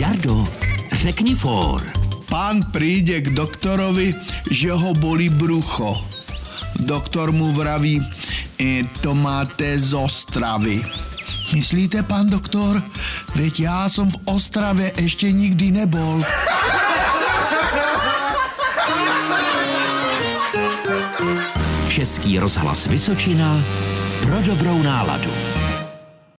Jardo, řekni for. Pán príde k doktorovi, že ho bolí brucho. Doktor mu vraví, e, to máte z Ostravy. Myslíte, pán doktor? Veď já jsem v Ostravě ještě nikdy nebol. Český rozhlas Vysočina pro dobrou náladu.